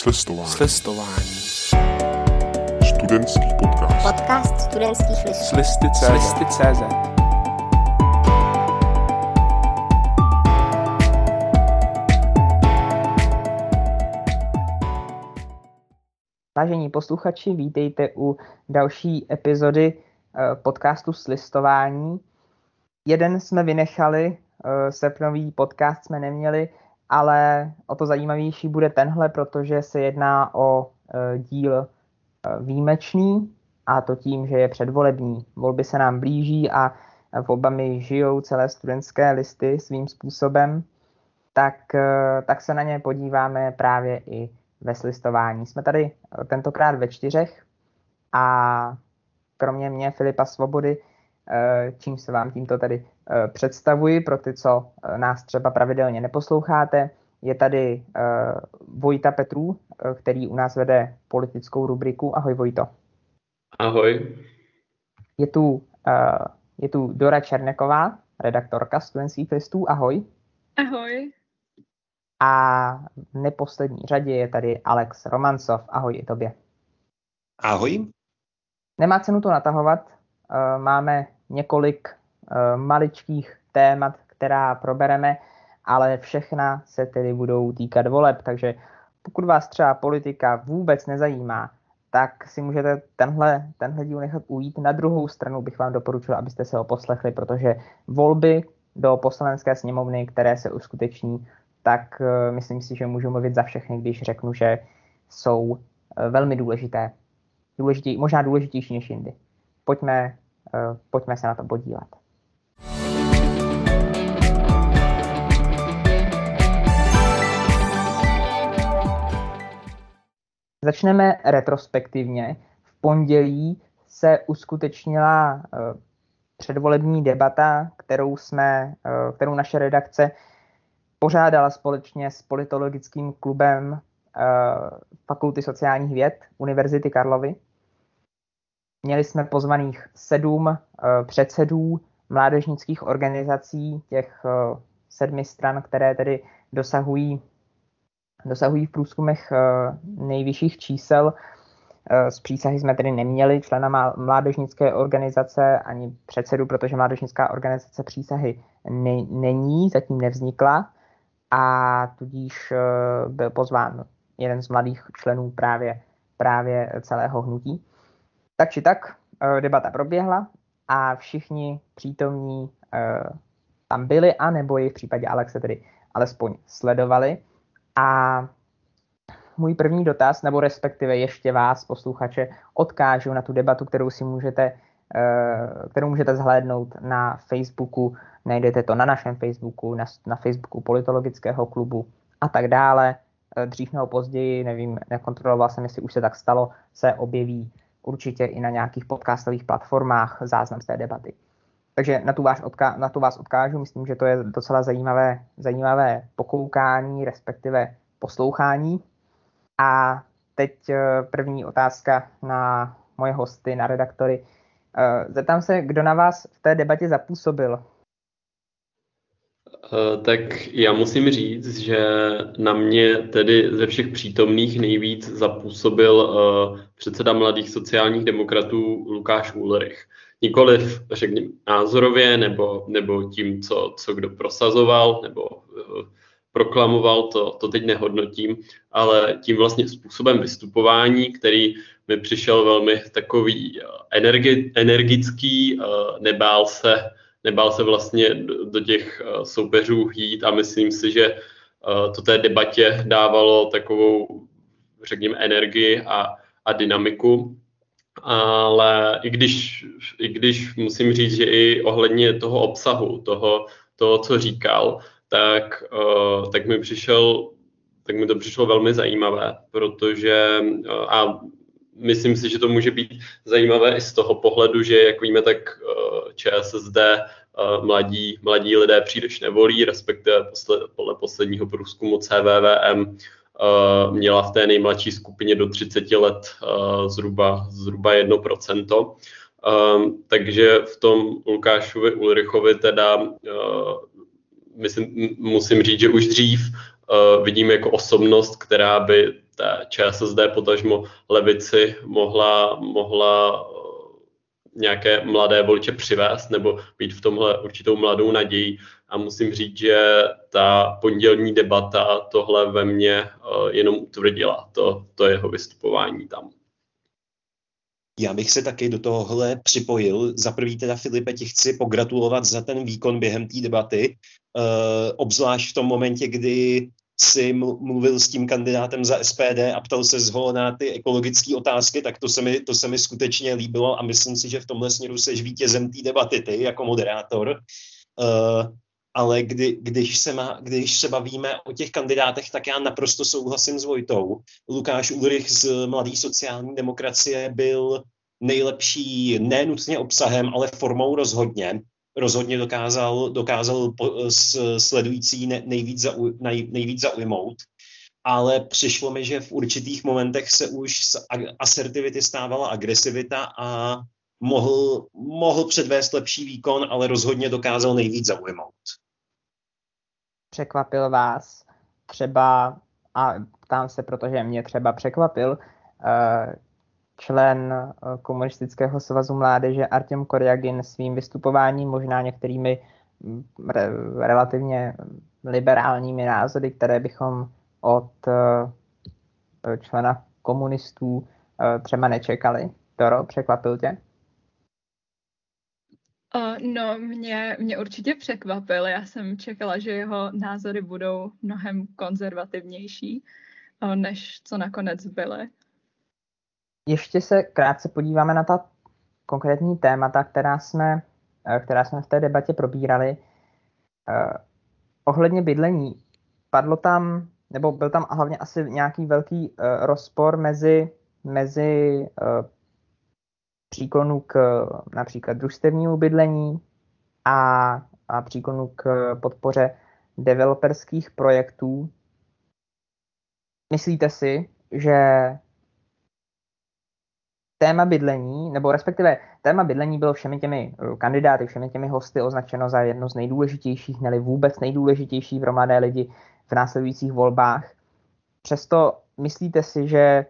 Slistování. Slistování. Studentský podcast. Podcast studentských listů. Slisty.cz Slisty.cz Vážení posluchači, vítejte u další epizody eh, podcastu Slistování. Jeden jsme vynechali, eh, srpnový podcast jsme neměli, ale o to zajímavější bude tenhle, protože se jedná o eh, díl výjimečný a to tím, že je předvolební. Volby se nám blíží a volbami žijou celé studentské listy svým způsobem, tak, tak se na ně podíváme právě i ve slistování. Jsme tady tentokrát ve čtyřech a kromě mě Filipa Svobody, čím se vám tímto tady představuji pro ty, co nás třeba pravidelně neposloucháte, je tady Vojta Petrů, který u nás vede politickou rubriku. Ahoj Vojto. Ahoj. Je tu, je tu Dora Černeková, redaktorka studentských listů. Ahoj. Ahoj. A v neposlední řadě je tady Alex Romancov. Ahoj i tobě. Ahoj. Nemá cenu to natahovat. Máme několik maličkých témat, která probereme, ale všechna se tedy budou týkat voleb, takže pokud vás třeba politika vůbec nezajímá, tak si můžete tenhle, tenhle díl nechat ujít. Na druhou stranu bych vám doporučil, abyste se ho poslechli, protože volby do poslanecké sněmovny, které se uskuteční tak uh, myslím si, že můžu mluvit za všechny, když řeknu, že jsou uh, velmi důležité. Důležitý, možná důležitější než jindy. Pojďme, pojďme se na to podívat. Začneme retrospektivně. V pondělí se uskutečnila předvolební debata, kterou, jsme, kterou naše redakce pořádala společně s politologickým klubem uh, Fakulty sociálních věd Univerzity Karlovy. Měli jsme pozvaných sedm předsedů mládežnických organizací, těch sedmi stran, které tedy dosahují, dosahují v průzkumech uh, nejvyšších čísel. Z přísahy jsme tedy neměli člena mládežnické organizace ani předsedu, protože mládežnická organizace přísahy ne- není, zatím nevznikla a tudíž eh, byl pozván jeden z mladých členů právě, právě celého hnutí. Tak či tak eh, debata proběhla a všichni přítomní eh, tam byli, a nebo ji v případě Alexe tedy alespoň sledovali. A můj první dotaz, nebo respektive ještě vás, posluchače, odkážu na tu debatu, kterou si můžete, kterou můžete zhlédnout na Facebooku Najdete to na našem Facebooku, na, na Facebooku politologického klubu a tak dále. Eh, dřív nebo později, nevím, nekontroloval jsem, jestli už se tak stalo, se objeví určitě i na nějakých podcastových platformách záznam z té debaty. Takže na tu, vás, odka- na tu vás odkážu, myslím, že to je docela zajímavé, zajímavé pokoukání, respektive poslouchání. A teď eh, první otázka na moje hosty, na redaktory. Eh, zeptám se, kdo na vás v té debatě zapůsobil? Eh, tak já musím říct, že na mě tedy ze všech přítomných nejvíc zapůsobil uh, předseda mladých sociálních demokratů Lukáš Ulrich. Nikoliv, řekněme, názorově nebo, nebo tím, co, co kdo prosazoval nebo uh, proklamoval, to, to teď nehodnotím, ale tím vlastně způsobem vystupování, který mi přišel velmi takový energi, energický, nebál se nebál se vlastně do, do těch uh, soupeřů jít a myslím si, že uh, to té debatě dávalo takovou, řekněme, energii a, a dynamiku. Ale i když, i když musím říct, že i ohledně toho obsahu, toho, toho co říkal, tak, uh, tak mi přišel tak mi to přišlo velmi zajímavé, protože a myslím si, že to může být zajímavé i z toho pohledu, že jak víme, tak eh, ČSSD eh, mladí, mladí lidé příliš nevolí, respektive posled, podle posledního průzkumu CVVM měla v té nejmladší skupině do 30 let zhruba, zhruba 1%. takže v tom Lukášovi Ulrichovi teda myslím, musím říct, že už dřív vidím jako osobnost, která by té ČSSD, potažmo levici, mohla, mohla nějaké mladé voliče přivést nebo být v tomhle určitou mladou nadějí. A musím říct, že ta pondělní debata tohle ve mně jenom utvrdila, to, to jeho vystupování tam. Já bych se taky do tohohle připojil. Za prvý teda Filipe ti chci pogratulovat za ten výkon během té debaty, uh, obzvlášť v tom momentě, kdy si mluvil s tím kandidátem za SPD a ptal se zho na ty ekologické otázky, tak to se, mi, to se mi skutečně líbilo a myslím si, že v tomhle směru seš vítězem té debaty ty jako moderátor. Uh, ale kdy, když, se má, když se bavíme o těch kandidátech, tak já naprosto souhlasím s Vojtou. Lukáš Ulrich z Mladé sociální demokracie byl nejlepší nenutně obsahem, ale formou rozhodně. Rozhodně dokázal, dokázal sledující nejvíc, zau, nej, nejvíc zaujmout. Ale přišlo mi, že v určitých momentech se už z asertivity stávala agresivita a mohl, mohl předvést lepší výkon, ale rozhodně dokázal nejvíc zaujmout. Překvapil vás třeba, a ptám se, protože mě třeba překvapil, eh, člen eh, komunistického svazu mládeže Artem Koryagin svým vystupováním, možná některými mm, re, relativně liberálními názory, které bychom od eh, člena komunistů třeba nečekali. Toro, překvapil tě? no, mě, mě určitě překvapil. Já jsem čekala, že jeho názory budou mnohem konzervativnější, než co nakonec byly. Ještě se krátce podíváme na ta konkrétní témata, která jsme, eh, která jsme v té debatě probírali. Uh, ohledně bydlení, padlo tam, nebo byl tam hlavně asi nějaký velký uh, rozpor mezi, mezi uh, příklonu k například družstevnímu bydlení a, a příklonu k podpoře developerských projektů. Myslíte si, že téma bydlení, nebo respektive téma bydlení bylo všemi těmi kandidáty, všemi těmi hosty označeno za jedno z nejdůležitějších, nebo vůbec nejdůležitější pro mladé lidi v následujících volbách. Přesto myslíte si, že eh,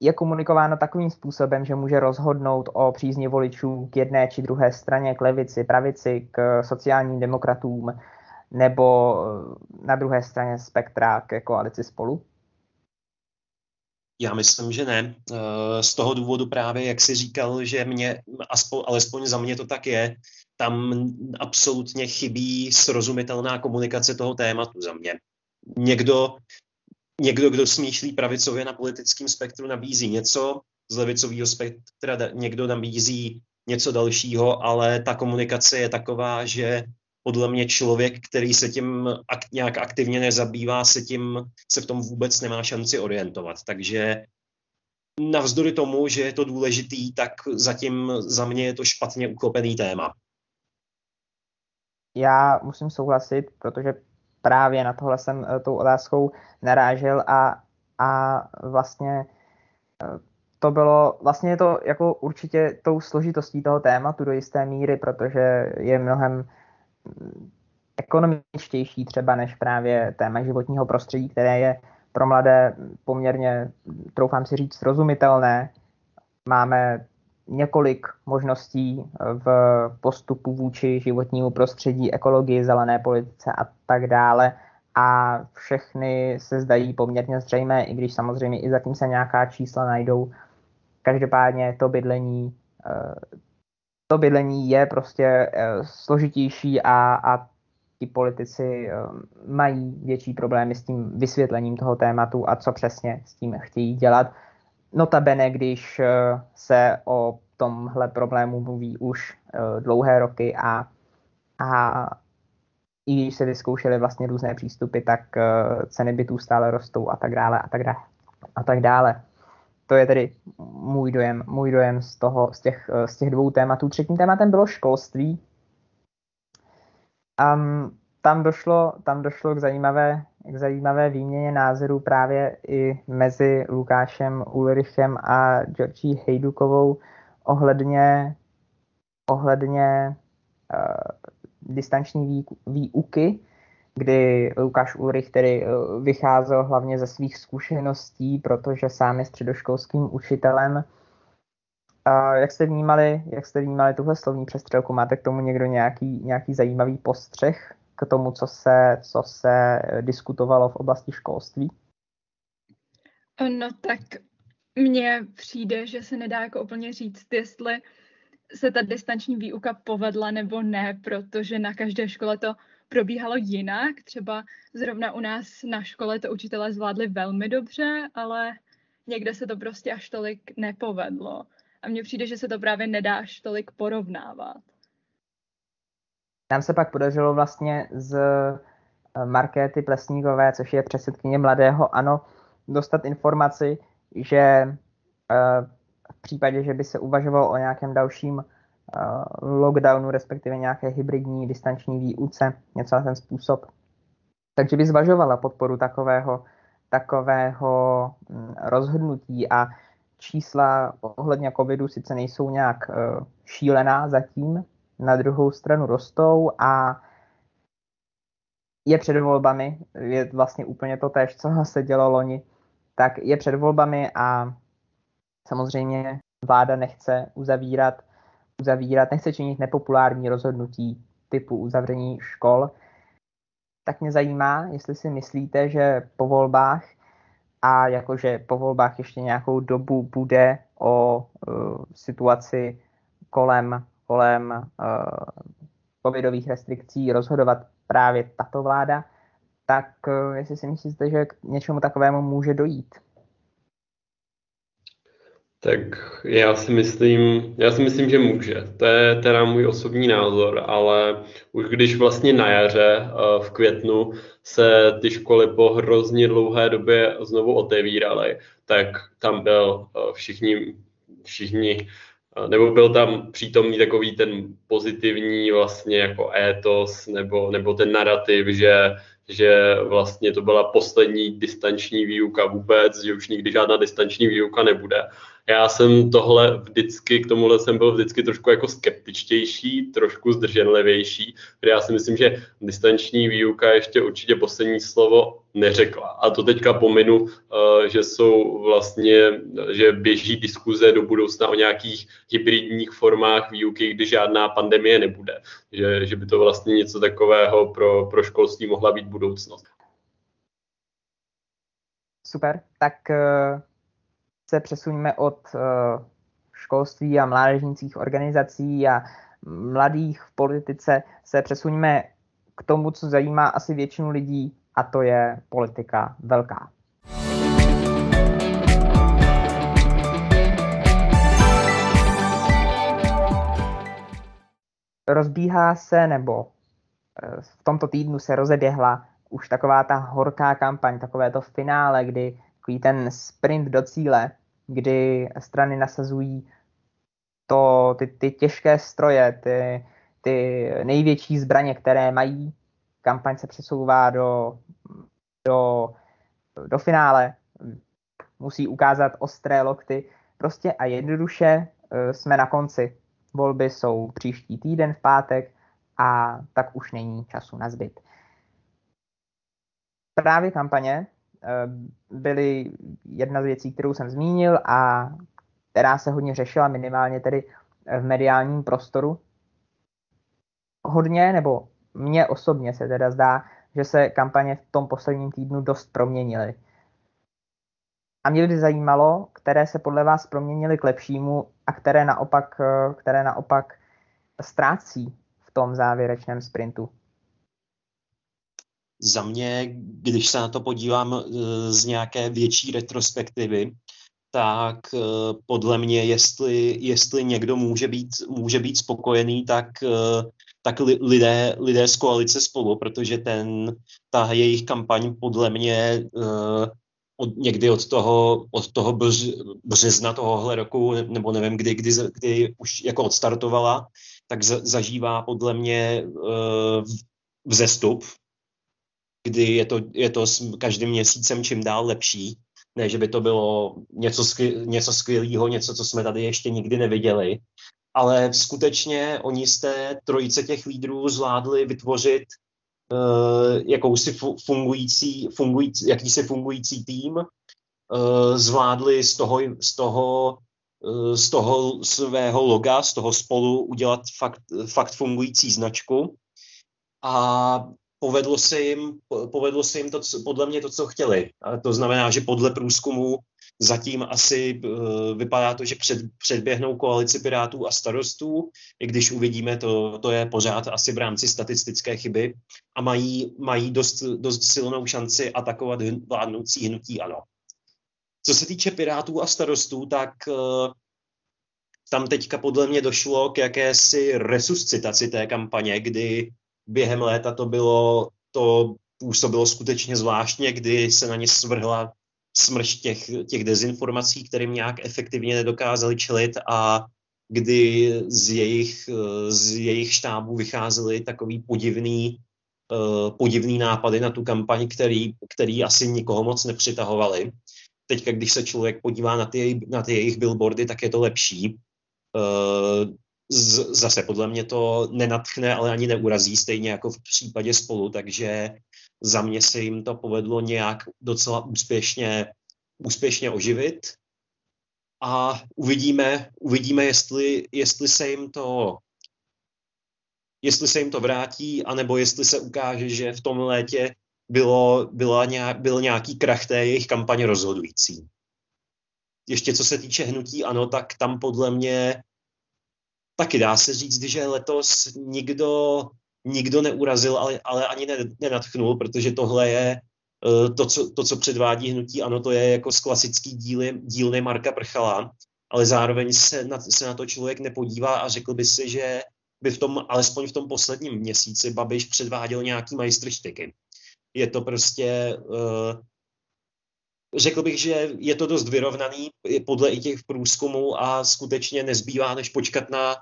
je komunikováno takovým způsobem, že může rozhodnout o přízni voličů k jedné či druhé straně, k levici, pravici, k sociálním demokratům, nebo eh, na druhé straně spektra ke koalici spolu? Já myslím, že ne. Eh, z toho důvodu právě, jak jsi říkal, že mě, alespoň za mě to tak je, tam absolutně chybí srozumitelná komunikace toho tématu za mě. Někdo někdo, kdo smýšlí pravicově na politickém spektru, nabízí něco, z levicového spektra někdo nabízí něco dalšího, ale ta komunikace je taková, že podle mě člověk, který se tím ak- nějak aktivně nezabývá, se, tím, se v tom vůbec nemá šanci orientovat. Takže navzdory tomu, že je to důležitý, tak zatím za mě je to špatně uchopený téma. Já musím souhlasit, protože právě na tohle jsem eh, tou otázkou narážel a, a vlastně eh, to bylo, vlastně je to jako určitě tou složitostí toho tématu do jisté míry, protože je mnohem ekonomičtější třeba než právě téma životního prostředí, které je pro mladé poměrně, troufám si říct, srozumitelné. Máme několik možností v postupu vůči životnímu prostředí, ekologii, zelené politice a tak dále. A všechny se zdají poměrně zřejmé, i když samozřejmě i zatím se nějaká čísla najdou. Každopádně to bydlení, eh, to bydlení je prostě eh, složitější a, a ti politici mají větší problémy s tím vysvětlením toho tématu a co přesně s tím chtějí dělat. Notabene, když eh, se o tomhle problému mluví už eh, dlouhé roky a, a i když se vyzkoušely vlastně různé přístupy, tak eh, ceny bytů stále rostou a tak dále a tak dále. A tak dále. To je tedy můj dojem, můj dojem z, toho, z, těch, z těch dvou tématů. Třetím tématem bylo školství. Um, tam, došlo, tam došlo k zajímavé k zajímavé výměně názorů právě i mezi Lukášem Ulrichem a Georgí Hejdukovou ohledně, ohledně uh, distanční výuky. Kdy Lukáš Ulrich tedy vycházel hlavně ze svých zkušeností, protože sám je středoškolským učitelem. A jak jste vnímali, jak jste vnímali tuhle slovní přestřelku? Máte k tomu někdo nějaký, nějaký zajímavý postřeh k tomu, co se, co se diskutovalo v oblasti školství? No tak mně přijde, že se nedá jako úplně říct, jestli se ta distanční výuka povedla nebo ne, protože na každé škole to probíhalo jinak. Třeba zrovna u nás na škole to učitelé zvládli velmi dobře, ale někde se to prostě až tolik nepovedlo. A mně přijde, že se to právě nedá až tolik porovnávat. Nám se pak podařilo vlastně z eh, Markéty Plesníkové, což je předsedkyně Mladého ANO, dostat informaci, že eh, v případě, že by se uvažovalo o nějakém dalším lockdownu, respektive nějaké hybridní distanční výuce, něco na ten způsob, takže by zvažovala podporu takového, takového hm, rozhodnutí. A čísla ohledně covidu sice nejsou nějak šílená zatím, na druhou stranu rostou a je před volbami, je vlastně úplně to tež, co se dělo loni, tak je před volbami a samozřejmě vláda nechce uzavírat, uzavírat, nechce činit nepopulární rozhodnutí typu uzavření škol. Tak mě zajímá, jestli si myslíte, že po volbách a jakože po volbách ještě nějakou dobu bude o uh, situaci kolem, kolem uh, covidových restrikcí rozhodovat právě tato vláda, tak uh, jestli si myslíte, že k něčemu takovému může dojít? Tak já si myslím, já si myslím, že může. To je teda můj osobní názor, ale už když vlastně na jaře eh, v květnu se ty školy po hrozně dlouhé době znovu otevíraly, tak tam byl eh, všichni, všichni eh, nebo byl tam přítomný takový ten pozitivní vlastně jako étos nebo, nebo ten narrativ, že že vlastně to byla poslední distanční výuka vůbec, že už nikdy žádná distanční výuka nebude. Já jsem tohle vždycky, k tomuhle jsem byl vždycky trošku jako skeptičtější, trošku zdrženlivější, protože já si myslím, že distanční výuka ještě určitě poslední slovo neřekla. A to teďka pominu, eh, že jsou vlastně, že běží diskuze do budoucna o nějakých hybridních formách výuky, kdy žádná pandemie nebude. Že, že by to vlastně něco takového pro, pro školství mohla být budoucnost. Super, tak eh, se přesuneme od uh, školství a mládežnických organizací a mladých v politice, se přesuneme k tomu, co zajímá asi většinu lidí, a to je politika velká. Rozbíhá se, nebo eh, v tomto týdnu se rozeběhla už taková ta horká kampaň, takové to finále, kdy takový ten sprint do cíle, kdy strany nasazují to, ty, ty těžké stroje, ty, ty největší zbraně, které mají. Kampaň se přesouvá do, do, do finále, musí ukázat ostré lokty. Prostě a jednoduše eh, jsme na konci. Volby jsou příští týden v pátek a tak už není času na zbyt. Právě kampaně byly jedna z věcí, kterou jsem zmínil a která se hodně řešila minimálně tedy v mediálním prostoru. Hodně, nebo mně osobně se teda zdá, že se kampaně v tom posledním týdnu dost proměnily. A mě by zajímalo, které se podle vás proměnily k lepšímu a které naopak, eh, které naopak ztrácí v tom závěrečném sprintu za mě, když se na to podívám eh, z nějaké větší retrospektivy, tak eh, podle mě, jestli, jestli někdo může být, může být spokojený, tak, eh, tak lidé, lidé z koalice spolu, protože ten, ta jejich kampaň podle mě od, někdy od toho, od toho bř, března tohohle roku, nebo nevím kdy, kdy, kdy už jako odstartovala, tak zažívá podle mě vzestup kdy je to, je to s každým měsícem čím dál lepší. Ne, že by to bylo něco, skvěl, něco skvělého, něco, co jsme tady ještě nikdy neviděli, ale skutečně oni z té trojice těch lídrů zvládli vytvořit uh, jakousi fungující, fungující, jakýsi fungující tým, uh, zvládli z toho, z toho z toho svého loga, z toho spolu udělat fakt, fakt fungující značku a povedlo se jim, povedlo se jim to, podle mě to, co chtěli. A to znamená, že podle průzkumu zatím asi uh, vypadá to, že před, předběhnou koalici Pirátů a starostů, i když uvidíme, to, to je pořád asi v rámci statistické chyby a mají, mají dost, dost silnou šanci atakovat vládnoucí hnutí ano. Co se týče Pirátů a starostů, tak uh, tam teďka podle mě došlo k jakési resuscitaci té kampaně, kdy během léta to bylo, to působilo skutečně zvláštně, kdy se na ně svrhla smršť těch, těch dezinformací, kterým nějak efektivně nedokázali čelit a kdy z jejich, z jejich štábu vycházely takový podivný, uh, podivný nápady na tu kampaň, který, který asi nikoho moc nepřitahovali. Teďka, když se člověk podívá na ty, na ty jejich billboardy, tak je to lepší. Z, zase podle mě to nenatchne, ale ani neurazí, stejně jako v případě spolu, takže za mě se jim to povedlo nějak docela úspěšně, úspěšně oživit. A uvidíme, uvidíme jestli, jestli se jim to jestli se jim to vrátí, anebo jestli se ukáže, že v tom létě bylo, byla nějak, byl nějaký krach té jejich kampaně rozhodující. Ještě co se týče hnutí, ano, tak tam podle mě taky dá se říct, že letos nikdo, nikdo neurazil, ale, ale ani nenatchnul, protože tohle je eh, to co, to, co předvádí hnutí, ano, to je jako z klasický díly, dílny Marka Prchala, ale zároveň se na, se na to člověk nepodívá a řekl by si, že by v tom, alespoň v tom posledním měsíci, Babiš předváděl nějaký majstrštyky. Je to prostě, uh, řekl bych, že je to dost vyrovnaný podle i těch průzkumů a skutečně nezbývá, než počkat na,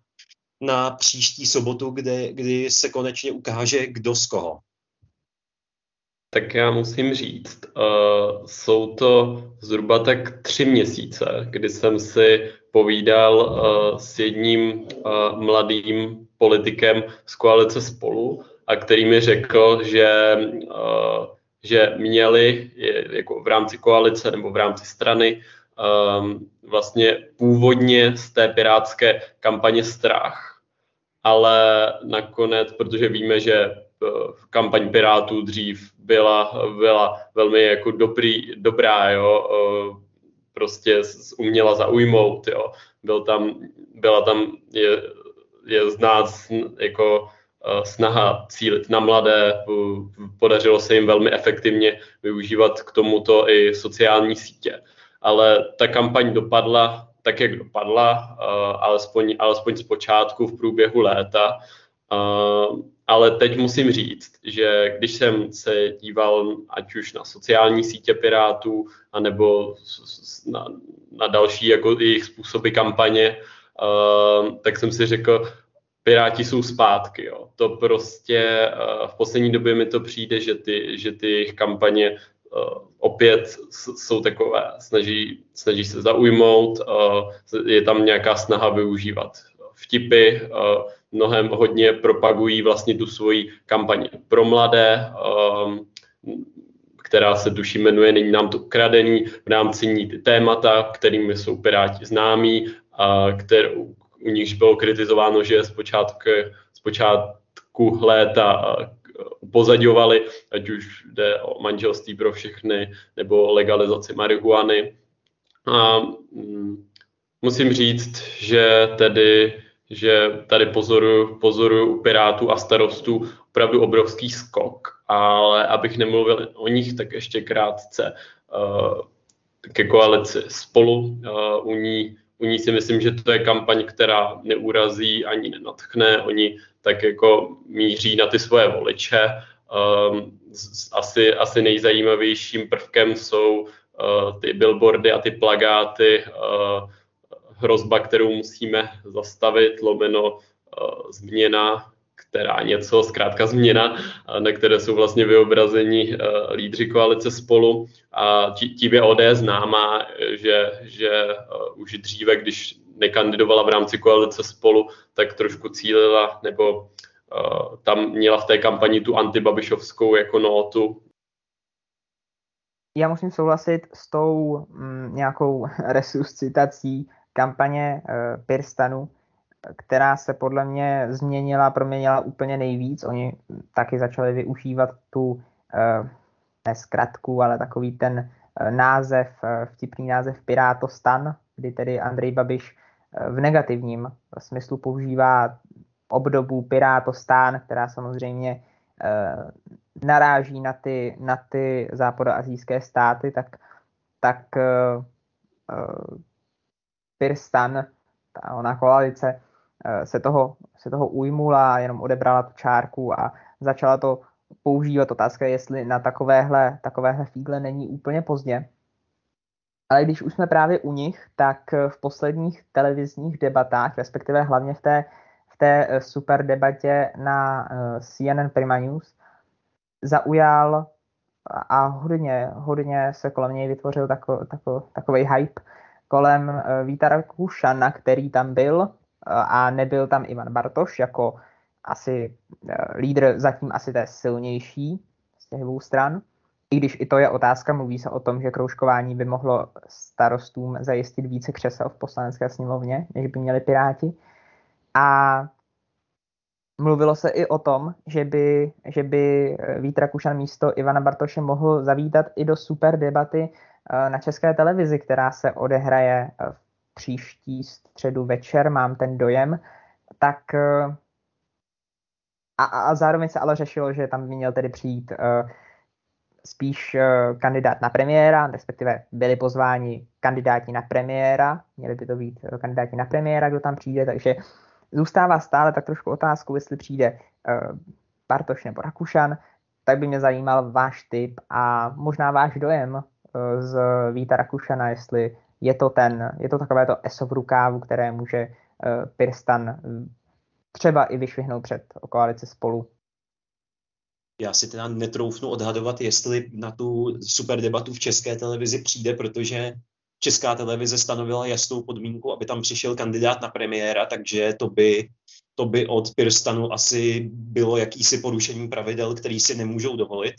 na příští sobotu, kde, kdy se konečně ukáže, kdo z koho. Tak já musím říct, uh, jsou to zhruba tak tři měsíce, kdy jsem si povídal uh, s jedním uh, mladým politikem z koalice Spolu, a který mi řekl, že uh, že měli jako v rámci koalice nebo v rámci strany um, vlastně původně z té pirátské kampaně strach, ale nakonec, protože víme, že uh, kampaň Pirátů dřív byla, byla velmi jako dobrý, dobrá, jo, uh, prostě uměla zaujmout, jo. Byl tam, byla tam, je, je znát jako snaha cílit na mladé, podařilo se jim velmi efektivně využívat k tomuto i sociální sítě. Ale ta kampaň dopadla tak, jak dopadla, eh, alespoň, alespoň z počátku v průběhu léta. Eh, ale teď musím říct, že když jsem se díval ať už na sociální sítě Pirátů, anebo na, na další jako jejich způsoby kampaně, tak jsem si řekl, Piráti jsou zpátky. Jo. To prostě uh, v poslední době mi to přijde, že ty, že ty jejich kampaně uh, opět jsou takové, snaží, snaží se zaujmout, uh, je tam nějaká snaha využívat vtipy, mnohem hodně propagují vlastně tu svoji kampaně pro mladé, která se duší jmenuje Není nám to kradení, v rámci ní ty témata, kterými jsou Piráti známí, a kterou, u nichž bylo kritizováno, že zpočátku, zpočátku léta upozadňovali, ať už jde o manželství pro všechny nebo legalizaci marihuany. A mm, musím říct, že tedy že tady pozoruju, pozoruju u Pirátů a starostů opravdu obrovský skok, ale abych nemluvil o nich, tak ještě krátce uh, ke koalici spolu. Uh, u ní u ní si myslím, že to je kampaň, která neurazí ani nenatchne. Oni tak jako míří na ty svoje voliče. Um, asi, asi nejzajímavějším prvkem jsou uh, ty billboardy a ty plagáty, uh, hrozba, kterou musíme zastavit, lomeno uh, změna, která něco, zkrátka změna, na které jsou vlastně vyobrazeni uh, lídři koalice spolu. A tím je ODS známá, že, že uh, už dříve, když nekandidovala v rámci koalice spolu, tak trošku cílila nebo tam měla v té kampani tu antibabišovskou jako notu. Já musím souhlasit s tou mm, nějakou resuscitací kampaně uh, Pirstanu, která se podle mě změnila, proměnila úplně nejvíc. Oni taky začali využívat tu uh, ne zkratku, ale takový ten uh, název, uh, vtipný název Pirátostan, kdy tedy Andrej Babiš v negativním smyslu používá obdobu Pirátostán, která samozřejmě naráží na ty, na ty západoazijské státy, tak, tak Pirstan, ta ona koalice, se toho, se toho ujmula, jenom odebrala tu čárku a začala to používat. Otázka jestli na takovéhle, takovéhle fígle není úplně pozdě. Ale když už jsme právě u nich, tak v posledních televizních debatách, respektive hlavně v té, v té super debatě na CNN Prima News, zaujal a hodně, hodně se kolem něj vytvořil tako, tako, takový hype kolem Víta Rakušana, který tam byl a nebyl tam Ivan Bartoš jako asi uh, lídr zatím asi té silnější z těch dvou stran. I když i to je otázka, mluví se o tom, že kroužkování by mohlo starostům zajistit více křesel v poslanecké sněmovně, než by měli Piráti. A Mluvilo se i o tom, že by, že by eh, Vít Rakušan místo Ivana Bartoše mohl zavítat i do super debaty eh, na české televizi, která se odehraje eh, v příští středu večer, mám ten dojem. Tak a, a zároveň se ale řešilo, že tam měl tedy přijít spíš kandidát na premiéra, respektive byli pozváni kandidáti na premiéra, měli by to být kandidáti na premiéra, kdo tam přijde, takže zůstává stále tak trošku otázku, jestli přijde uh, Bartoš nebo Rakušan, tak by mě zajímal váš tip a možná váš dojem uh, z Víta Rakušana, jestli je to, ten, je to takové to ESO v rukávu, které může uh, Pirstan třeba i vyšvihnout před koalici spolu. Já si teda netroufnu odhadovat, jestli na tu super debatu v české televizi přijde, protože Česká televize stanovila jasnou podmínku, aby tam přišel kandidát na premiéra, takže to by, to by od Pirstanu asi bylo jakýsi porušení pravidel, který si nemůžou dovolit.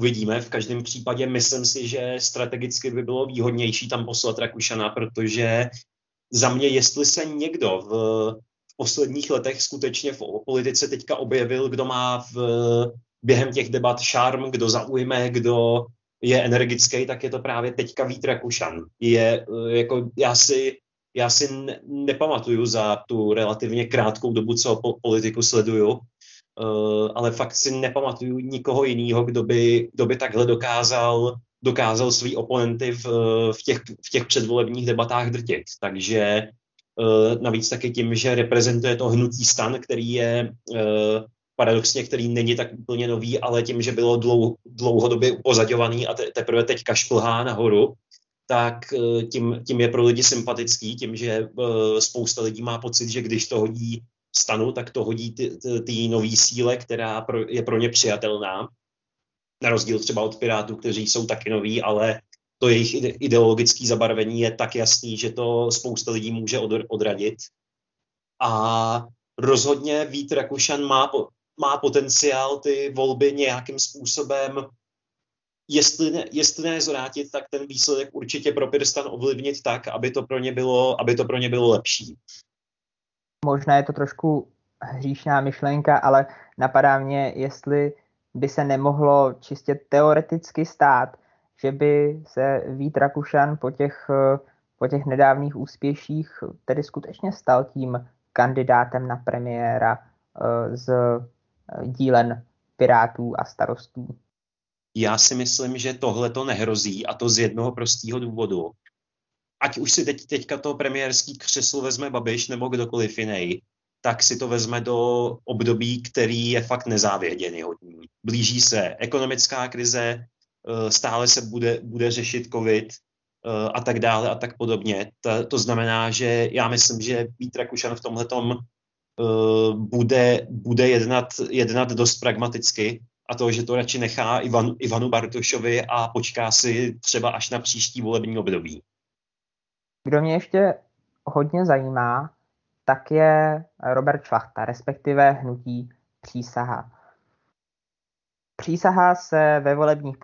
Uvidíme. V každém případě myslím si, že strategicky by bylo výhodnější tam poslat Rakušana, protože za mě, jestli se někdo v, v posledních letech skutečně v politice teďka objevil, kdo má v, během těch debat šarm, kdo zaujme, kdo je energický, tak je to právě teďka Vít Rakušan. Je, eh, jako, já si, já si ne, nepamatuju za tu relativně krátkou dobu, co po, politiku sleduju, uh, ale fakt si nepamatuju nikoho jiného, kdo by, kdo by takhle dokázal, dokázal svý oponenty v, v, těch, v těch předvolebních debatách drtit. Takže uh, navíc taky tím, že reprezentuje to hnutí stan, který je uh, paradoxně, který není tak úplně nový, ale tím, že bylo dlou, dlouhodobě upozaďovaný a te, teprve teď kašplhá nahoru, tak eh, tím, tím je pro lidi sympatický, tím, že spousta lidí má pocit, že když to hodí stanu, tak to hodí ty, ty, ty nový síle, která pro, je pro ně přijatelná. Na rozdíl třeba od Pirátů, kteří jsou taky noví, ale to jejich ideologické zabarvení je tak jasný, že to spousta lidí může od, odradit. A rozhodně Vít Rakušan má, má potenciál ty volby nějakým způsobem, jestli ne, jestli ne zvrátit, tak ten výsledek určitě pro Pirstan ovlivnit tak, aby to pro ně bylo, aby to pro ně bylo lepší. Možná je to trošku hříšná myšlenka, ale napadá mě, jestli by se nemohlo čistě teoreticky stát, že by se Vít Rakušan po těch, po těch nedávných úspěších tedy skutečně stal tím kandidátem na premiéra eh, z dílen Pirátů a starostů? Já si myslím, že tohle to nehrozí a to z jednoho prostého důvodu. Ať už si teď, teďka to premiérský křeslo vezme Babiš nebo kdokoliv jiný, tak si to vezme do období, který je fakt nezávěděný hodný. Blíží se ekonomická krize, eh, stále se bude, bude řešit covid eh, a tak dále a tak podobně. To, to znamená, že já myslím, že Vít Rakušan v tomhletom Eh, bude, bude jednat, jednat dost pragmaticky a to, že to radši nechá Ivan, Ivanu Bartošovi a počká si třeba až na příští volební období. Kdo mě ještě hodně zajímá, tak je Robert Šlachta, respektive hnutí přísaha. Přísaha se ve volebních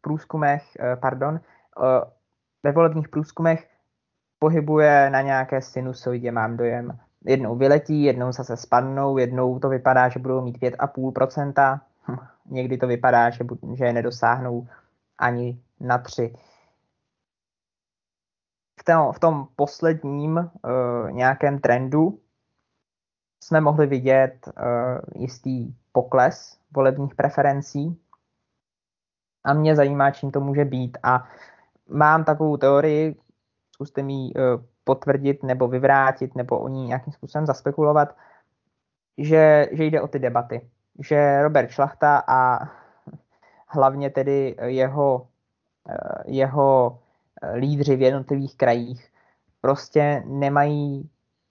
průzkumech, eh, pardon, eh, ve volebních průzkumech pohybuje na nějaké sinusoidě, mám dojem. Jednou vyletí, jednou zase spadnou, jednou to vypadá, že budou mít 5,5%, hm, někdy to vypadá, že, že nedosáhnou ani na 3. V tom, v tom posledním uh, nějakém trendu jsme mohli vidět uh, jistý pokles volebních preferencí a mě zajímá, čím to může být. A mám takovou teorii, zkuste mi uh, potvrdit nebo vyvrátit nebo o ní nějakým způsobem zaspekulovat, že, že jde o ty debaty. Že Robert Šlachta a hlavně tedy jeho, jeho lídři v jednotlivých krajích prostě nemají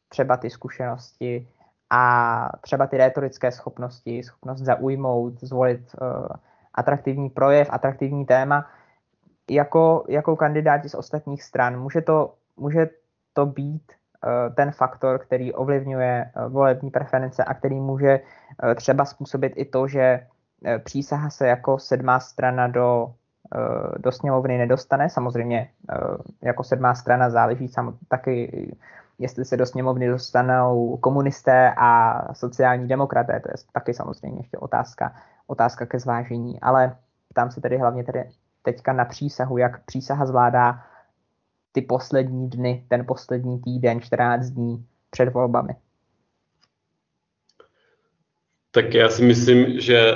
třeba ty zkušenosti a třeba ty retorické schopnosti, schopnost zaujmout, zvolit uh, atraktivní projev, atraktivní téma, jako, jako kandidáti z ostatních stran. Může to, může to být uh, ten faktor, který ovlivňuje uh, volební preference a který může uh, třeba způsobit i to, že přísaha se jako sedmá strana do do sněmovny nedostane. Samozřejmě eh, jako sedmá strana záleží taky, jestli se do sněmovny dostanou komunisté a sociální demokraté. To je taky samozřejmě ještě otázka, otázka ke zvážení. Ale ptám se tedy hlavně tedy teďka na přísahu, jak přísaha zvládá ty poslední dny, ten poslední týden, 14 dní před volbami. Tak já si myslím, že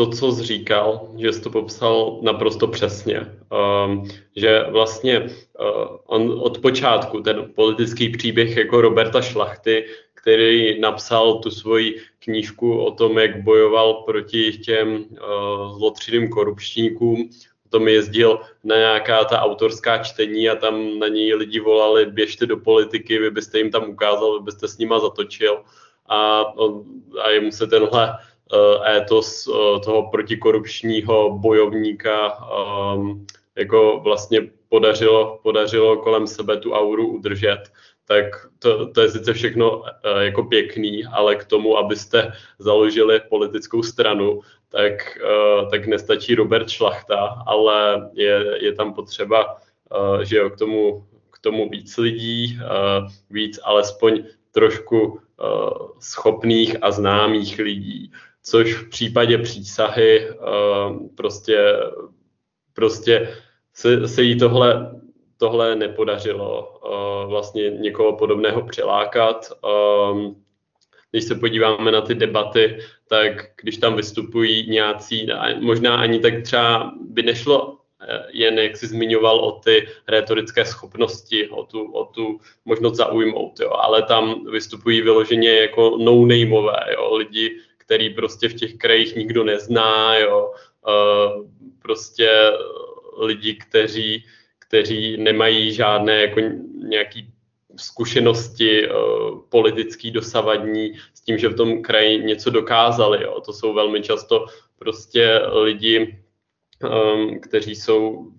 to, co jsi říkal, že jsi to popsal naprosto přesně. Um, že vlastně uh, on od počátku, ten politický příběh jako Roberta Šlachty, který napsal tu svoji knížku o tom, jak bojoval proti těm uh, zlotřiným korupčníkům, tom jezdil na nějaká ta autorská čtení a tam na něj lidi volali, běžte do politiky, vy byste jim tam ukázal, vy byste s nima zatočil. A, a jemu se tenhle Eh, étos eh, toho protikorupčního bojovníka ehm, jako vlastně podařilo, podařilo kolem sebe tu auru udržet, tak to, to je sice všechno eh, jako pěkný, ale k tomu, abyste založili politickou stranu, tak, tak nestačí Robert Šlachta, ale je, je tam potřeba, že jo, k tomu, k tomu víc lidí, víc alespoň trošku schopných a známých lidí, což v případě přísahy uh, prostě, prostě se, se jí tohle, tohle nepodařilo uh, vlastně někoho podobného přilákat. Um, když se podíváme na ty debaty, tak když tam vystupují nějací, možná ani tak třeba by nešlo jen jak si zmiňoval o ty retorické schopnosti, o tu, o tu možnost zaujmout, jo. ale tam vystupují vyloženě jako no-nameové, jo. lidi, který prostě v těch krajích nikdo nezná, jo, prostě lidi, kteří, kteří nemají žádné jako nějaký zkušenosti politický dosavadní s tím, že v tom kraji něco dokázali. Jo. To jsou velmi často prostě lidi, um, kteří jsou,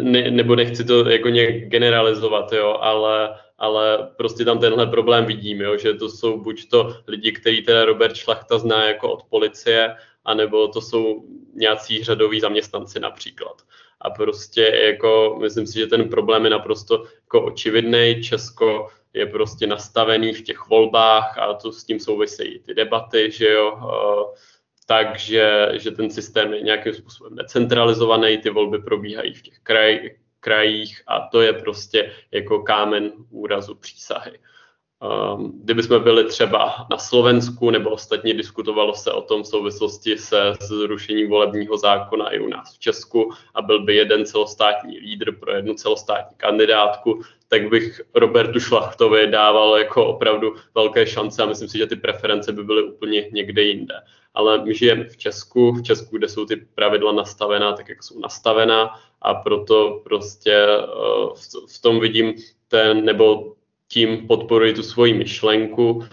ne, nebo nechci to jako nějak generalizovat, jo, ale ale prostě tam tenhle problém vidím, jo, že to jsou buď to lidi, který teda Robert Šlachta zná jako od policie, anebo to jsou nějací řadoví zaměstnanci například. A prostě jako, myslím si, že ten problém je naprosto jako očividný. Česko je prostě nastavený v těch volbách a to s tím souvisejí ty debaty, že jo, takže že ten systém je nějakým způsobem decentralizovaný, ty volby probíhají v těch kraj, krajích a to je prostě jako kámen úrazu přísahy. Um, kdyby jsme byli třeba na Slovensku nebo ostatně diskutovalo se o tom v souvislosti se zrušením volebního zákona i u nás v Česku a byl by jeden celostátní lídr pro jednu celostátní kandidátku, tak bych Robertu Šlachtovi dával jako opravdu velké šance a myslím si, že ty preference by byly úplně někde jinde. Ale my žijeme v Česku, v Česku, kde jsou ty pravidla nastavená tak, jak jsou nastavená a proto prostě eh, v tom vidím ten, nebo tím podporuji tu svoji myšlenku eh,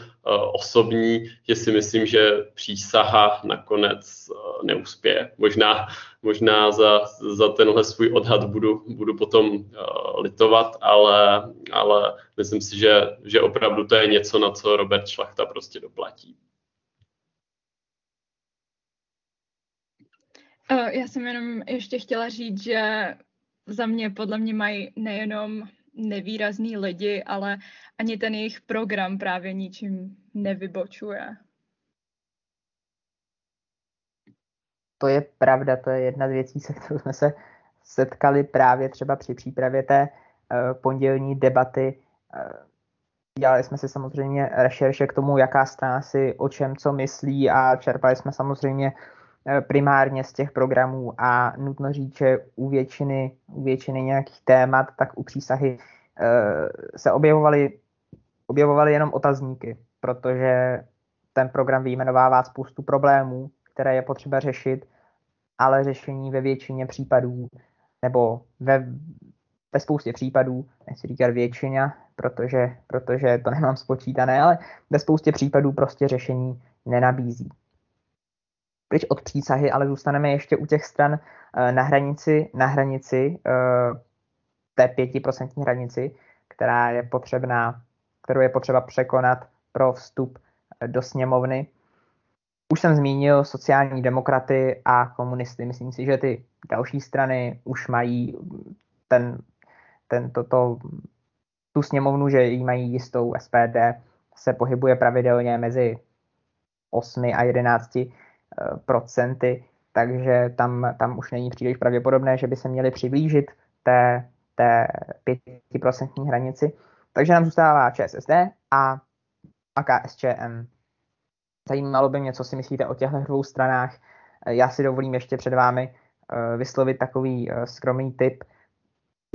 osobní, že si myslím, že přísaha nakonec eh, neuspěje. Možná, možná za, za tenhle svůj odhad budu, budu potom litovat, ale, ale myslím si, že, že opravdu to je něco, na co Robert Šlachta prostě doplatí. Já jsem jenom ještě chtěla říct, že za mě podle mě mají nejenom nevýrazný lidi, ale ani ten jejich program právě ničím nevybočuje. To je pravda, to je jedna z věcí, se kterou jsme se setkali právě třeba při přípravě té uh, pondělní debaty. Uh, dělali jsme si samozřejmě rešerše k tomu, jaká strana si o čem co myslí a čerpali jsme samozřejmě primárně z těch programů a nutno říct, že u většiny, u většiny nějakých témat, tak u přísahy uh, se objevovaly objevovaly jenom otazníky, protože ten program vyjmenovává spoustu problémů, které je potřeba řešit, ale řešení ve většině případů nebo ve, ve spoustě případů, nechci říkat většině, protože, protože to nemám spočítané, ale ve spoustě případů prostě řešení nenabízí. Pryč od přísahy, ale zůstaneme ještě u těch stran eh, na hranici, na hranici eh, té pětiprocentní hranici, která je potřebná, kterou je potřeba překonat pro vstup eh, do sněmovny. Už jsem zmínil sociální demokraty a komunisty. Myslím si, že ty další strany už mají ten, ten toto, tu sněmovnu, že jí mají jistou SPD, se pohybuje pravidelně mezi 8 a 11 eh, procenty, takže tam, tam už není příliš pravděpodobné, že by se měli přiblížit té, té 5% hranici. Takže nám zůstává ČSSD a, a KSČM. Zajímalo by mě, co si myslíte o těchto dvou stranách. Já si dovolím ještě před vámi eh, vyslovit takový eh, skromný tip.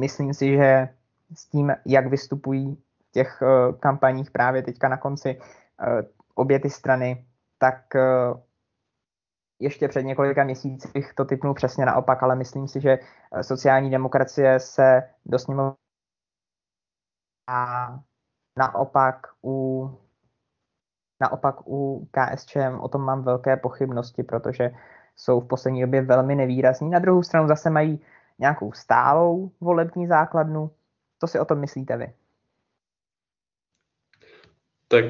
Myslím si, že s tím, jak vystupují v těch eh, kampaních právě teďka na konci obě ty strany, tak ještě před několika měsících to typnul přesně naopak, ale myslím si, že sociální demokracie se do a naopak u Naopak u KSČM o tom mám velké pochybnosti, protože jsou v poslední době velmi nevýrazní. Na druhou stranu zase mají nějakou stálou volební základnu. Co si o tom myslíte vy? Tak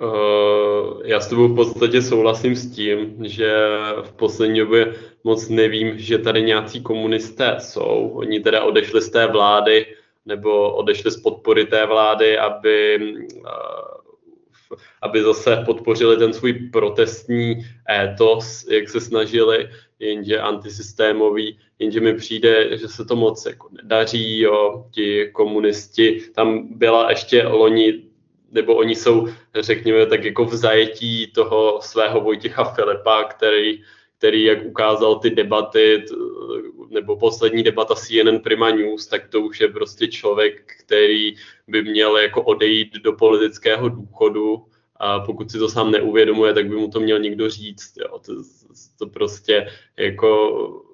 uh, já s tebou v podstatě souhlasím s tím, že v poslední době moc nevím, že tady nějací komunisté jsou. Oni teda odešli z té vlády nebo odešli z podpory té vlády, aby uh, aby zase podpořili ten svůj protestní étos, jak se snažili, jenže antisystémový, jenže mi přijde, že se to moc jako nedaří, jo, ti komunisti, tam byla ještě loni nebo oni jsou, řekněme, tak jako v zajetí toho svého Vojtěcha Filipa, který, který jak ukázal ty debaty, nebo poslední debata CNN Prima News, tak to už je prostě člověk, který by měl jako odejít do politického důchodu a pokud si to sám neuvědomuje, tak by mu to měl někdo říct. Jo. To, to prostě jako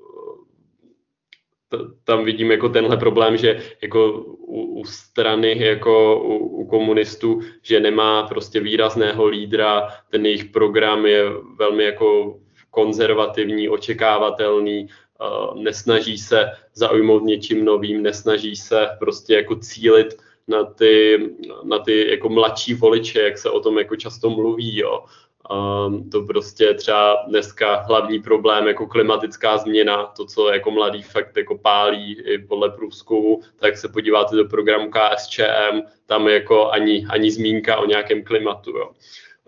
tam vidím jako tenhle problém, že jako u, u strany, jako u, u komunistů, že nemá prostě výrazného lídra, ten jejich program je velmi jako konzervativní, očekávatelný, uh, nesnaží se zaujmout něčím novým, nesnaží se prostě jako cílit na ty, na ty jako mladší voliče, jak se o tom jako často mluví, jo. Um, to prostě třeba dneska hlavní problém jako klimatická změna, to, co jako mladý fakt jako pálí i podle průzkumu, tak se podíváte do programu KSČM, tam jako ani, ani zmínka o nějakém klimatu. Jo.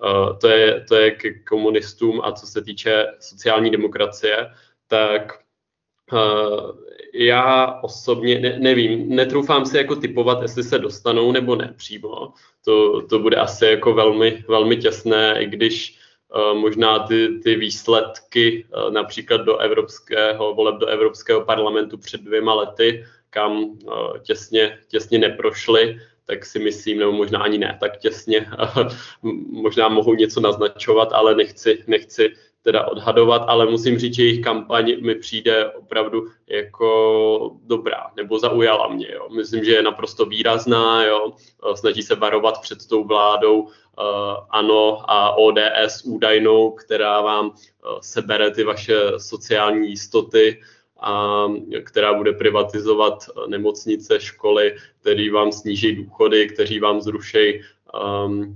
Uh, to, je, to je k komunistům a co se týče sociální demokracie, tak uh, já osobně ne, nevím, netroufám si jako typovat, jestli se dostanou nebo ne přímo. To, to bude asi jako velmi, velmi těsné, i když uh, možná ty, ty výsledky uh, například do evropského, voleb do Evropského parlamentu před dvěma lety, kam uh, těsně, těsně neprošly, tak si myslím, nebo možná ani ne tak těsně, možná mohou něco naznačovat, ale nechci, nechci teda odhadovat, ale musím říct, že jejich kampaň mi přijde opravdu jako dobrá, nebo zaujala mě. Jo. Myslím, že je naprosto výrazná, jo. snaží se varovat před tou vládou uh, ANO a ODS údajnou, která vám uh, sebere ty vaše sociální jistoty, a která bude privatizovat nemocnice, školy, který vám sníží důchody, kteří vám zrušejí um,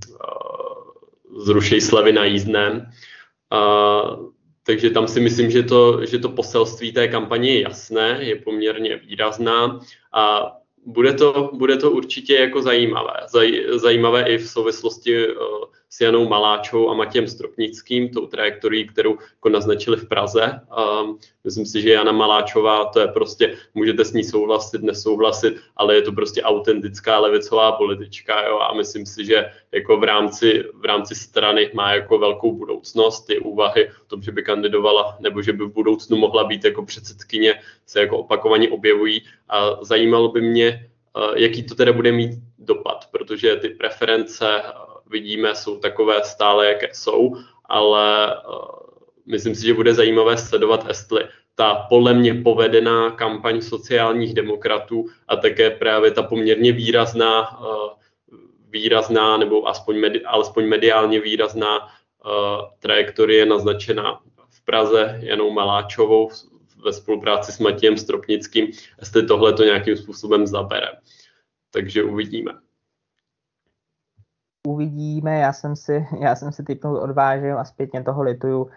uh, slevy na jízdném. A takže tam si myslím, že to, že to poselství té kampaně je jasné, je poměrně výrazná. A bude to, bude to určitě jako zajímavé. Zaj, zajímavé i v souvislosti uh, s Janou Maláčou a Matějem Stropnickým, tou trajektorií, kterou jako naznačili v Praze. Um, myslím si, že Jana Maláčová, to je prostě, můžete s ní souhlasit, nesouhlasit, ale je to prostě autentická levicová politička jo? a myslím si, že jako v rámci, v rámci strany má jako velkou budoucnost. Ty úvahy o tom, že by kandidovala nebo že by v budoucnu mohla být jako předsedkyně, se jako opakovaně objevují a zajímalo by mě, uh, jaký to teda bude mít dopad, protože ty preference vidíme, jsou takové stále, jaké jsou, ale uh, myslím si, že bude zajímavé sledovat, jestli ta podle mě povedená kampaň sociálních demokratů a také právě ta poměrně výrazná, výrazná nebo aspoň medi, alespoň mediálně výrazná trajektorie naznačená v Praze Janou Maláčovou ve spolupráci s Matějem Stropnickým, jestli tohle to nějakým způsobem zabere. Takže uvidíme uvidíme, já jsem si, já jsem si typnul odvážil a zpětně toho lituju.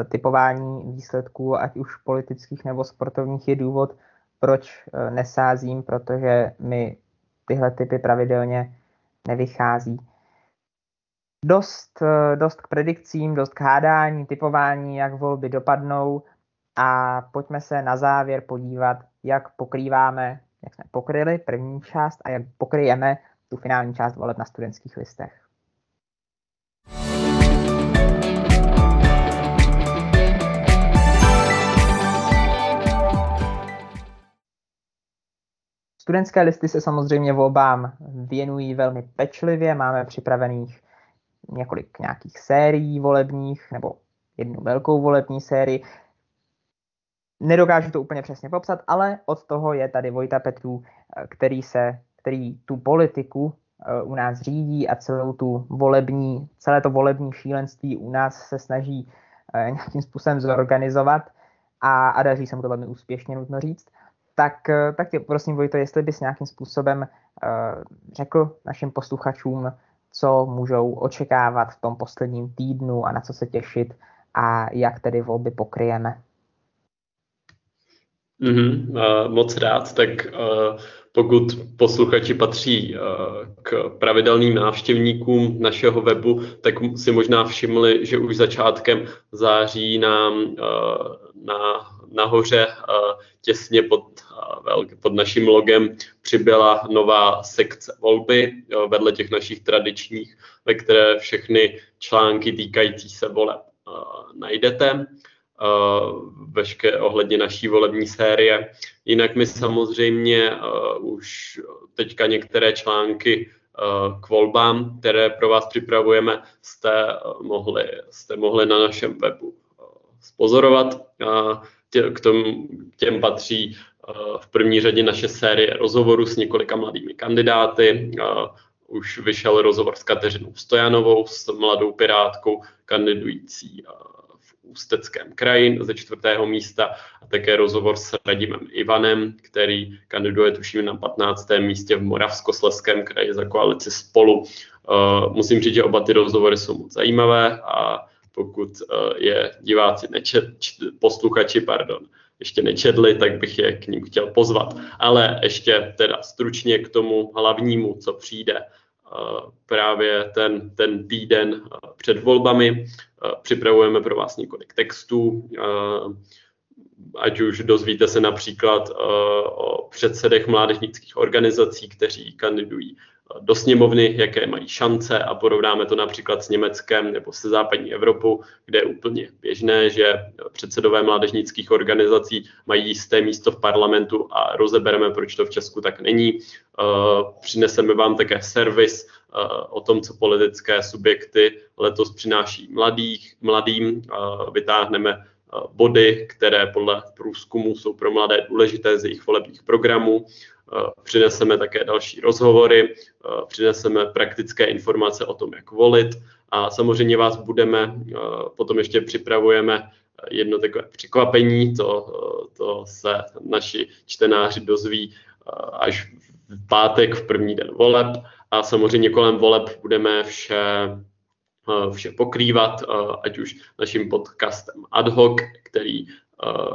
Eh, typování výsledků, ať už politických nebo sportovních, je důvod, proč eh, nesázím, protože mi tyhle typy pravidelně nevychází. Dost, eh, dost k predikcím, dost k hádání, typování, jak volby dopadnou a pojďme se na závěr podívat, jak pokrýváme, jak jsme pokryli první část a jak pokryjeme tu finální část voleb na studentských listech. Studentské listy se samozřejmě volbám věnují velmi pečlivě, máme připravených několik nějakých sérií volebních, nebo jednu velkou volební sérii. Nedokážu to úplně přesně popsat, ale od toho je tady Vojta Petrů, který se který tu politiku eh, u nás řídí a celou tu volební, celé to volební šílenství u nás se snaží eh, nějakým způsobem zorganizovat a, a daří se mu to velmi úspěšně, nutno říct. Tak, eh, tak tě prosím, Vojto, jestli bys nějakým způsobem řekl našim posluchačům, co můžou očekávat v tom posledním týdnu a na co se těšit a jak tedy volby pokryjeme. Mm-hmm, moc rád, tak uh, pokud posluchači patří k pravidelným návštěvníkům našeho webu, tak si možná všimli, že už začátkem září nám na, nahoře těsně pod, pod naším logem přibyla nová sekce volby vedle těch našich tradičních, ve které všechny články týkající se voleb najdete vešké ohledně naší volební série. Jinak my samozřejmě už teďka některé články k volbám, které pro vás připravujeme, jste mohli, jste mohli na našem webu spozorovat. K tomu, těm patří v první řadě naše série rozhovorů s několika mladými kandidáty. Už vyšel rozhovor s Kateřinou Stojanovou, s mladou pirátkou kandidující Ústeckém kraji ze čtvrtého místa a také rozhovor s Radimem Ivanem, který kandiduje tuším na 15. místě v Moravskosleském kraji za koalici Spolu. Uh, musím říct, že oba ty rozhovory jsou moc zajímavé a pokud uh, je diváci nečet, posluchači, pardon, ještě nečetli, tak bych je k ním chtěl pozvat. Ale ještě teda stručně k tomu hlavnímu, co přijde právě ten, ten týden před volbami. Připravujeme pro vás několik textů, ať už dozvíte se například o předsedech mládežnických organizací, kteří kandidují do sněmovny, jaké mají šance a porovnáme to například s Německem nebo se západní Evropou, kde je úplně běžné, že předsedové mládežnických organizací mají jisté místo v parlamentu a rozebereme, proč to v Česku tak není. Eh, přineseme vám také servis eh, o tom, co politické subjekty letos přináší mladých, mladým. Eh, vytáhneme body, které podle průzkumu jsou pro mladé důležité z jejich volebních programů. Přineseme také další rozhovory, přineseme praktické informace o tom, jak volit. A samozřejmě vás budeme, potom ještě připravujeme jedno takové překvapení, to, to se naši čtenáři dozví až v pátek, v první den voleb. A samozřejmě kolem voleb budeme vše vše pokrývat, ať už naším podcastem ad hoc, který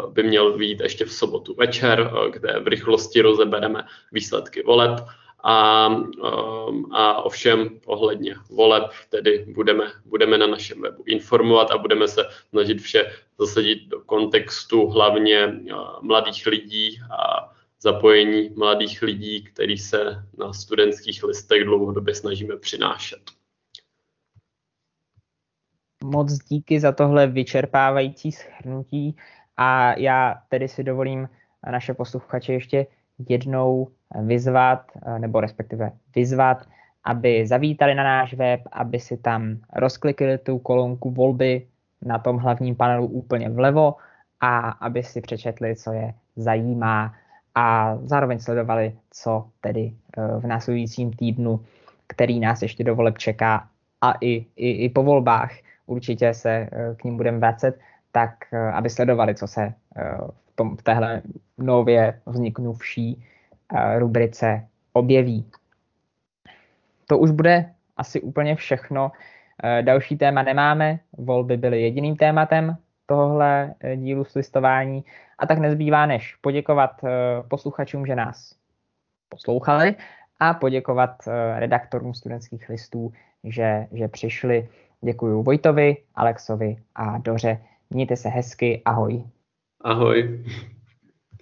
by měl být ještě v sobotu večer, kde v rychlosti rozebereme výsledky voleb a, um, a ovšem ohledně voleb tedy budeme, budeme na našem webu informovat a budeme se snažit vše zasadit do kontextu hlavně uh, mladých lidí a zapojení mladých lidí, který se na studentských listech dlouhodobě snažíme přinášet. Moc díky za tohle vyčerpávající schrnutí a já tedy si dovolím naše posluchače ještě jednou vyzvat, eh, nebo respektive vyzvat, aby zavítali na náš web, aby si tam rozklikli tu kolonku volby na tom hlavním panelu úplně vlevo a aby si přečetli, co je zajímá a zároveň sledovali, co tedy eh, v následujícím týdnu, který nás ještě do voleb čeká a i, i, i po volbách. Určitě se eh, k ním budeme vracet, tak aby sledovali, co se v, tom, v téhle nově vzniknuvší rubrice objeví. To už bude asi úplně všechno. Další téma nemáme, volby byly jediným tématem tohle dílu slistování a tak nezbývá než poděkovat posluchačům, že nás poslouchali a poděkovat redaktorům studentských listů, že, že přišli. Děkuji Vojtovi, Alexovi a Doře. Mějte se hezky, ahoj. Ahoj.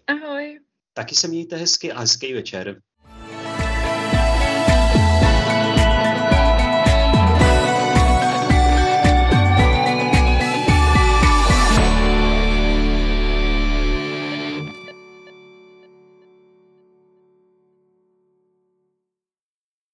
Ahoj. Taky se mějte hezky a hezký večer.